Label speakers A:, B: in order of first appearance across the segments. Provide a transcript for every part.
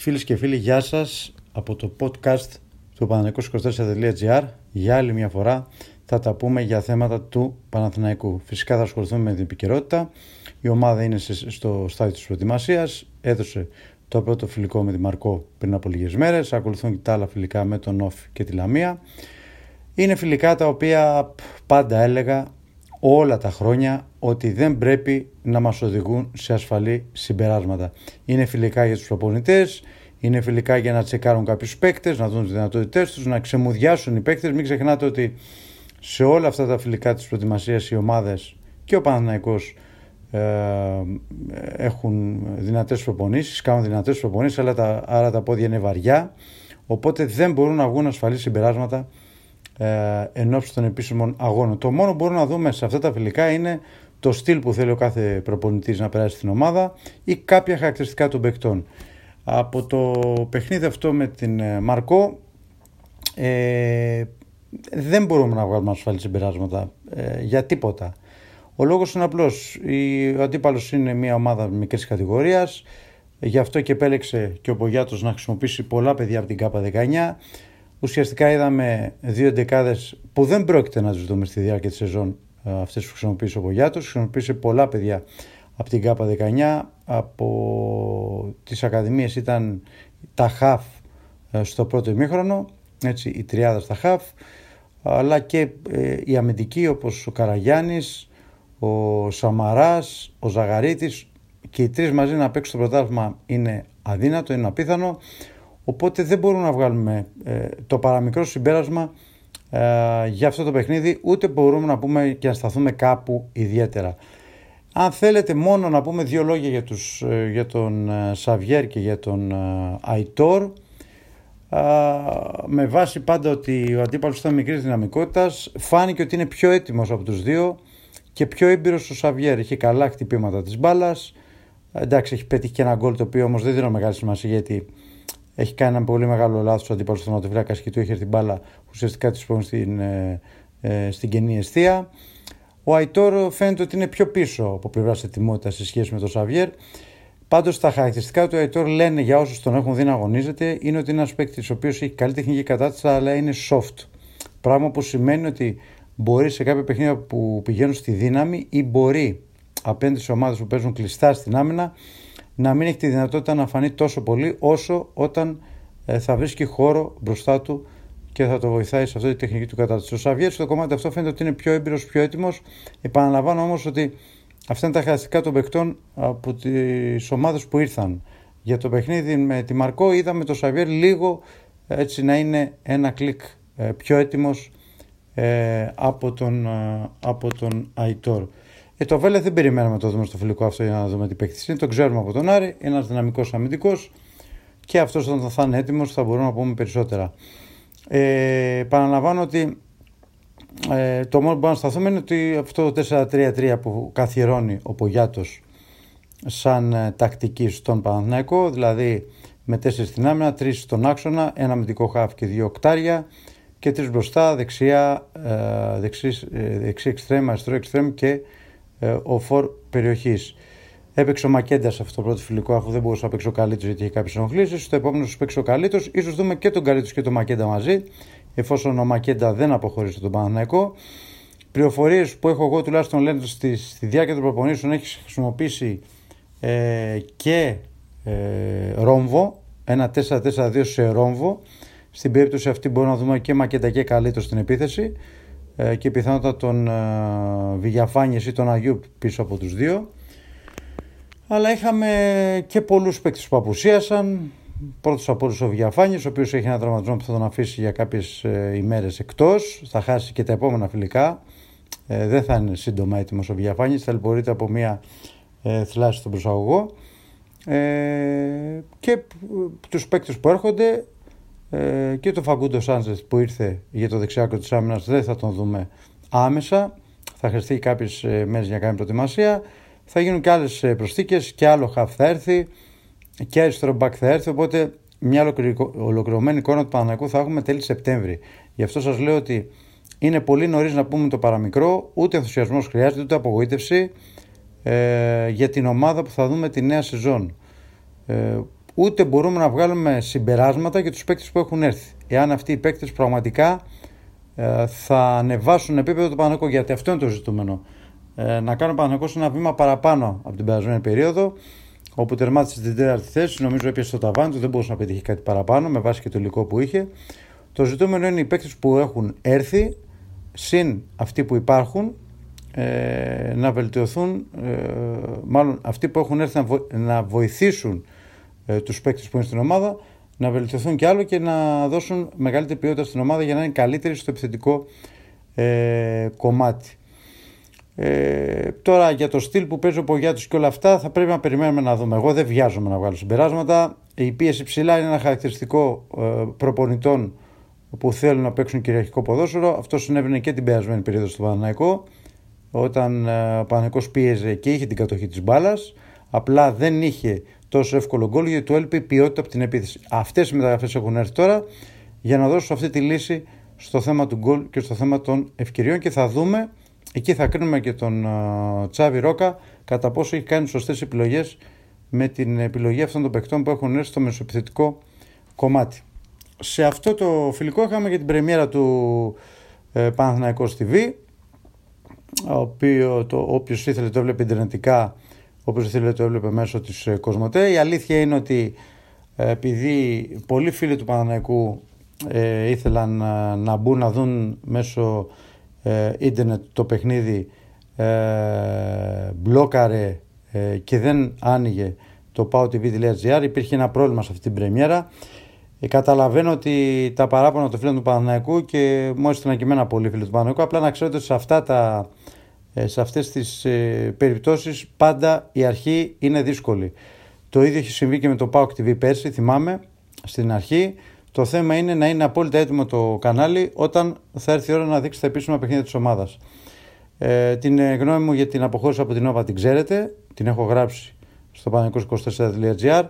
A: Φίλες και φίλοι, γεια σας από το podcast του Παναθηναϊκός24.gr Για άλλη μια φορά θα τα πούμε για θέματα του Παναθηναϊκού. Φυσικά θα ασχοληθούμε με την επικαιρότητα. Η ομάδα είναι στο στάδιο της προετοιμασίας. Έδωσε το πρώτο φιλικό με τη Μαρκό πριν από λίγες μέρες. Ακολουθούν και τα άλλα φιλικά με τον Όφ και τη Λαμία. Είναι φιλικά τα οποία πάντα έλεγα όλα τα χρόνια ότι δεν πρέπει να μας οδηγούν σε ασφαλή συμπεράσματα. Είναι φιλικά για τους προπονητές, είναι φιλικά για να τσεκάρουν κάποιους παίκτες, να δουν τις δυνατότητές τους, να ξεμουδιάσουν οι παίκτες. Μην ξεχνάτε ότι σε όλα αυτά τα φιλικά της προετοιμασίας οι ομάδες και ο Παναθηναϊκός ε, έχουν δυνατές προπονήσεις, κάνουν δυνατές προπονήσεις, αλλά τα, άρα τα πόδια είναι βαριά, οπότε δεν μπορούν να βγουν ασφαλή συμπεράσματα ε, εν ώψη των επίσημων αγώνων. Το μόνο που μπορούμε να δούμε σε αυτά τα φιλικά είναι το στυλ που θέλει ο κάθε προπονητής να περάσει στην ομάδα ή κάποια χαρακτηριστικά των παικτών. Από το παιχνίδι αυτό με την ε, Μαρκό ε, δεν μπορούμε να βγάλουμε ασφαλή συμπεράσματα ε, για τίποτα. Ο λόγος είναι απλός. Ο αντίπαλος είναι μια ομάδα μικρής κατηγορίας, γι' αυτό και επέλεξε και ο Πογιάτος να χρησιμοποιήσει πολλά παιδιά από την ΚΑΠΑ 19 ουσιαστικά είδαμε δύο δεκάδες που δεν πρόκειται να τους δούμε στη διάρκεια της σεζόν ε, αυτές που χρησιμοποίησε ο Πογιάτο. Χρησιμοποίησε πολλά παιδιά από την ΚΑΠΑ 19, από τις ακαδημίες ήταν τα ΧΑΦ ε, στο πρώτο ημίχρονο, έτσι, η τριάδα στα ΧΑΦ, αλλά και ε, οι αμυντικοί όπως ο Καραγιάννης, ο Σαμαράς, ο Ζαγαρίτης και οι τρεις μαζί να παίξουν το πρωτάθλημα είναι αδύνατο, είναι απίθανο. Οπότε δεν μπορούμε να βγάλουμε ε, το παραμικρό συμπέρασμα ε, για αυτό το παιχνίδι, ούτε μπορούμε να πούμε και να σταθούμε κάπου ιδιαίτερα. Αν θέλετε μόνο να πούμε δύο λόγια για, τους, ε, για τον Σαβιέρ και για τον Αϊτόρ, με βάση πάντα ότι ο αντίπαλος ήταν μικρής δυναμικότητας, φάνηκε ότι είναι πιο έτοιμος από τους δύο και πιο έμπειρος ο Σαβιέρ. Έχει καλά χτυπήματα της μπάλας, εντάξει έχει πετύχει και ένα γκολ το οποίο όμως δεν δίνω μεγάλη σημασία γιατί έχει κάνει ένα πολύ μεγάλο λάθος ο αντίπαλος του Νοτιβλάκα και του είχε την μπάλα ουσιαστικά της στην, ε, ε, στην κενή αιστεία. Ο Αϊτόρ φαίνεται ότι είναι πιο πίσω από πλευρά ετοιμότητας σε σχέση με τον Σαβιέρ. Πάντως τα χαρακτηριστικά του Αϊτόρ λένε για όσους τον έχουν δει να αγωνίζεται είναι ότι είναι ένας παίκτης ο οποίος έχει καλή τεχνική κατάσταση αλλά είναι soft. Πράγμα που σημαίνει ότι μπορεί σε κάποια παιχνίδια που πηγαίνουν στη δύναμη ή μπορεί απέναντι σε ομάδες που παίζουν κλειστά στην άμυνα να μην έχει τη δυνατότητα να φανεί τόσο πολύ όσο όταν ε, θα βρίσκει χώρο μπροστά του και θα το βοηθάει σε αυτή τη τεχνική του κατάσταση. Ο Σαβιέρ στο κομμάτι αυτό φαίνεται ότι είναι πιο έμπειρος, πιο έτοιμος. Επαναλαμβάνω όμως ότι αυτά είναι τα χαρακτηριστικά των παιχτών από τις ομάδες που ήρθαν. Για το παιχνίδι με τη Μαρκό είδαμε το Σαβιέρ λίγο έτσι να είναι ένα κλικ ε, πιο έτοιμος ε, από τον, από τον Αϊτόρ. Ε, το Βέλε δεν περιμέναμε να το δούμε στο φιλικό αυτό για να δούμε τι παίκτης είναι. Το ξέρουμε από τον Άρη. Ένας δυναμικός αμυντικός και αυτός όταν θα είναι έτοιμος θα μπορούμε να πούμε περισσότερα. Ε, παραλαμβάνω ότι ε, το μόνο που μπορούμε να σταθούμε είναι ότι αυτό το 4-3-3 που καθιερώνει ο Πογιάτος σαν ε, τακτική στον Παναθηναϊκό, δηλαδή με τέσσερις στην άμυνα, τρεις στον άξονα, ένα αμυντικό χάφ και δύο οκτάρια και τρεις μπροστά, δεξιά, ε, δεξί, ε, δεξί εξτρέμ, αριστερό εξτρέμ και ε, ο φορ περιοχής. Έπαιξε ο Μακέντας σε αυτό το πρώτο φιλικό, αφού δεν μπορούσε να παίξει ο Καλίτο γιατί είχε κάποιες ενοχλήσεις. Στο επόμενο σου παίξει ο Καλίτο. σω δούμε και τον Καλίτο και τον Μακέντα μαζί, εφόσον ο Μακέντα δεν αποχωρήσει τον Παναναναϊκό. Πληροφορίες που έχω εγώ τουλάχιστον λένε στη, στη διάρκεια των προπονήσεων έχει χρησιμοποιήσει ε, και ε, ρόμβο, ένα 4-4-2 σε ρόμβο. Στην περίπτωση αυτή μπορούμε να δούμε και Μακέντα και Καλίτο στην επίθεση. Ε, και πιθανότατα τον ε, Βηγιαφάνιες ή τον Αγίου πίσω από τους δύο. Αλλά είχαμε και πολλούς παίκτες που απουσίασαν. Πρώτος από όλους ο Βηγιαφάνιες, ο οποίος έχει ένα τραυματισμό που θα τον αφήσει για κάποιες ε, ημέρες εκτός. Θα χάσει και τα επόμενα φιλικά. δεν θα είναι σύντομα έτοιμος ο Βηγιαφάνιες, θα λυπορείται από μια θλάση στον προσαγωγό. και τους παίκτες που έρχονται ε, και το Φαγκούντο Σάντζεθ που ήρθε για το δεξιάκο της άμυνας δεν θα τον δούμε άμεσα. Θα χρειαστεί κάποιες ε, μέρες για να κάνει προετοιμασία. Θα γίνουν και άλλες ε, προσθήκες και άλλο χαφ θα έρθει και αριστερό μπακ θα έρθει. Οπότε μια ολοκληρωμένη εικόνα του Παναναϊκού θα έχουμε τέλη Σεπτέμβρη. Γι' αυτό σας λέω ότι είναι πολύ νωρίς να πούμε το παραμικρό, ούτε ενθουσιασμός χρειάζεται, ούτε απογοήτευση ε, για την ομάδα που θα δούμε τη νέα σεζόν. Ε, ούτε μπορούμε να βγάλουμε συμπεράσματα για τους παίκτες που έχουν έρθει. Εάν αυτοί οι παίκτες πραγματικά ε, θα ανεβάσουν επίπεδο του Παναγικού, γιατί αυτό είναι το ζητούμενο. Ε, να κάνω Παναγικό ένα βήμα παραπάνω από την περασμένη περίοδο, όπου τερμάτισε την τέταρτη θέση, νομίζω έπιασε στο ταβάνι του, δεν μπορούσε να πετύχει κάτι παραπάνω με βάση και το υλικό που είχε. Το ζητούμενο είναι οι παίκτες που έχουν έρθει, συν αυτοί που υπάρχουν, ε, να βελτιωθούν, ε, μάλλον αυτοί που έχουν έρθει να, βοηθήσουν ε, τους παίκτες που είναι στην ομάδα, να βελτιωθούν κι άλλο και να δώσουν μεγαλύτερη ποιότητα στην ομάδα για να είναι καλύτερη στο επιθετικό ε, κομμάτι. Ε, τώρα για το στυλ που παίζει ο Πογιάτος και όλα αυτά θα πρέπει να περιμένουμε να δούμε. Εγώ δεν βιάζομαι να βγάλω συμπεράσματα. Η πίεση ψηλά είναι ένα χαρακτηριστικό ε, προπονητών που θέλουν να παίξουν κυριαρχικό ποδόσφαιρο. Αυτό συνέβαινε και την περασμένη περίοδο στο Παναναϊκό όταν ε, ο Παναναϊκός πίεζε και είχε την κατοχή της μπάλας. Απλά δεν είχε τόσο εύκολο γκολ γιατί του έλειπε η ποιότητα από την επίθεση. Αυτές οι μεταγραφές έχουν έρθει τώρα για να δώσουν αυτή τη λύση στο θέμα του γκολ και στο θέμα των ευκαιριών και θα δούμε, εκεί θα κρίνουμε και τον uh, Τσάβι Ρόκα κατά πόσο έχει κάνει σωστές επιλογές με την επιλογή αυτών των παικτών που έχουν έρθει στο μεσοπιθετικό κομμάτι. Σε αυτό το φιλικό είχαμε και την πρεμιέρα του ε, Παναθηναϊκός TV ο οποίο, το, όποιος ήθελε το έβλεπε ιντερνετικά όπως ήθελε το έβλεπε μέσω της ε, Κοσμοτέ. Η αλήθεια είναι ότι ε, επειδή πολλοί φίλοι του Παναναϊκού ε, ήθελαν να, να μπουν να δουν μέσω ε, ίντερνετ το παιχνίδι ε, μπλόκαρε και δεν άνοιγε το powtv.gr υπήρχε ένα πρόβλημα σε αυτή την πρεμιέρα καταλαβαίνω ότι τα παράπονα των φίλων του Παναναϊκού και μου έστειλαν και εμένα πολλοί φίλοι του Παναναϊκού απλά να ξέρετε ότι σε αυτά τα ε, σε αυτές τις ε, περιπτώσεις πάντα η αρχή είναι δύσκολη. Το ίδιο έχει συμβεί και με το PAOK TV πέρσι, θυμάμαι, στην αρχή. Το θέμα είναι να είναι απόλυτα έτοιμο το κανάλι όταν θα έρθει η ώρα να δείξει τα επίσημα παιχνίδια της ομάδας. Ε, την ε, γνώμη μου για την αποχώρηση από την Nova την ξέρετε, την έχω γράψει στο πανεκός24.gr.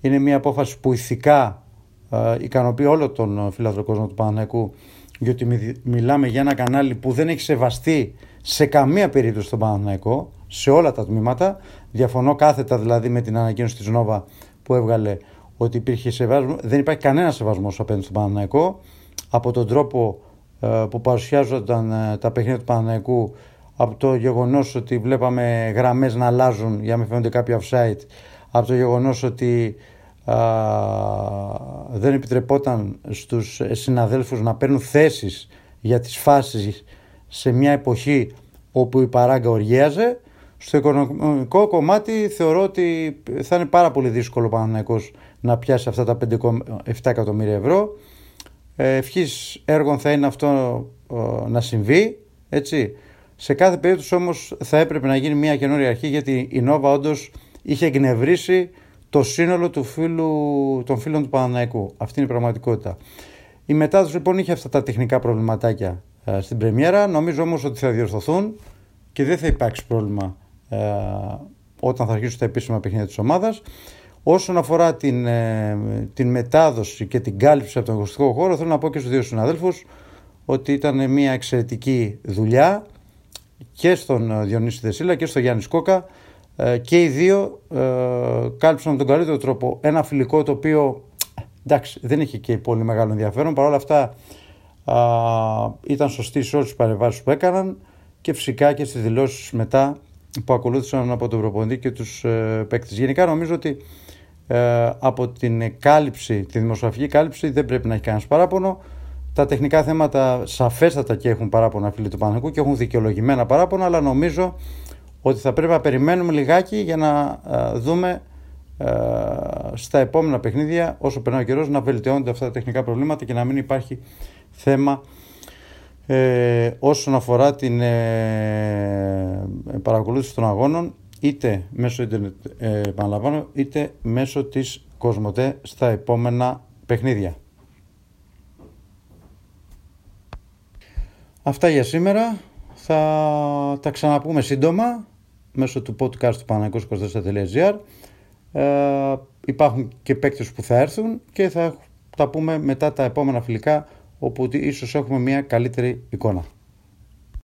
A: Είναι μια απόφαση που ηθικά ε, ικανοποιεί όλο τον φιλάθρο κόσμο του Παναναϊκού γιατί μιλάμε για ένα κανάλι που δεν έχει σεβαστεί σε καμία περίπτωση τον Παναθηναϊκό, σε όλα τα τμήματα. Διαφωνώ κάθετα δηλαδή με την ανακοίνωση της Νόβα που έβγαλε ότι υπήρχε σεβασμό. Δεν υπάρχει κανένα σεβασμός απέναντι στον Παναθηναϊκό. Από τον τρόπο ε, που παρουσιάζονταν ε, τα παιχνίδια του Παναθηναϊκού από το γεγονός ότι βλέπαμε γραμμές να αλλάζουν για να μην φαίνονται κάποια offside από το γεγονός ότι α, δεν επιτρεπόταν στους συναδέλφους να παίρνουν θέσεις για τις φάσεις σε μια εποχή όπου η παράγκα οργίαζε. Στο οικονομικό κομμάτι θεωρώ ότι θα είναι πάρα πολύ δύσκολο ο Παναθηναϊκός να πιάσει αυτά τα 5,7 εκατομμύρια ευρώ. Ε, ευχής έργων θα είναι αυτό ε, να συμβεί, έτσι. Σε κάθε περίπτωση όμως θα έπρεπε να γίνει μια καινούργια αρχή γιατί η Νόβα όντως είχε εκνευρίσει το σύνολο του φίλου, των φίλων του Παναναϊκού. Αυτή είναι η πραγματικότητα. Η μετάδοση λοιπόν είχε αυτά τα τεχνικά προβληματάκια ε, στην πρεμιέρα. Νομίζω όμως ότι θα διορθωθούν και δεν θα υπάρξει πρόβλημα ε, όταν θα αρχίσουν τα επίσημα παιχνίδια της ομάδας. Όσον αφορά την, ε, την μετάδοση και την κάλυψη από τον εγωστικό χώρο, θέλω να πω και στους δύο συναδέλφους ότι ήταν μια εξαιρετική δουλειά και στον Διονύση Δεσίλα και στον Γιάννη Σκόκα και οι δύο κάλυψαν με τον καλύτερο τρόπο ένα φιλικό το οποίο εντάξει δεν είχε και πολύ μεγάλο ενδιαφέρον παρόλα αυτά α, ήταν σωστή σε όλες τις παρεμβάσεις που έκαναν και φυσικά και στις δηλώσεις μετά που ακολούθησαν από τον προπονητή και τους ε, παίκτες. Γενικά νομίζω ότι ε, από την κάλυψη, τη δημοσιογραφική κάλυψη δεν πρέπει να έχει κανένας παράπονο. Τα τεχνικά θέματα σαφέστατα και έχουν παράπονα φίλοι του Παναγικού και έχουν δικαιολογημένα παράπονα, αλλά νομίζω ότι θα πρέπει να περιμένουμε λιγάκι για να ε, δούμε ε, στα επόμενα παιχνίδια, όσο περνάει ο καιρός, να βελτιώνονται αυτά τα τεχνικά προβλήματα και να μην υπάρχει θέμα ε, όσον αφορά την ε, παρακολούθηση των αγώνων είτε μέσω ίντερνετ, ε, είτε μέσω της Κοσμοτέ στα επόμενα παιχνίδια. Αυτά για σήμερα. Θα τα ξαναπούμε σύντομα μέσω του podcast του πανακός24.gr ε, υπάρχουν και παίκτες που θα έρθουν και θα τα πούμε μετά τα επόμενα φιλικά όπου ίσως έχουμε μια καλύτερη εικόνα.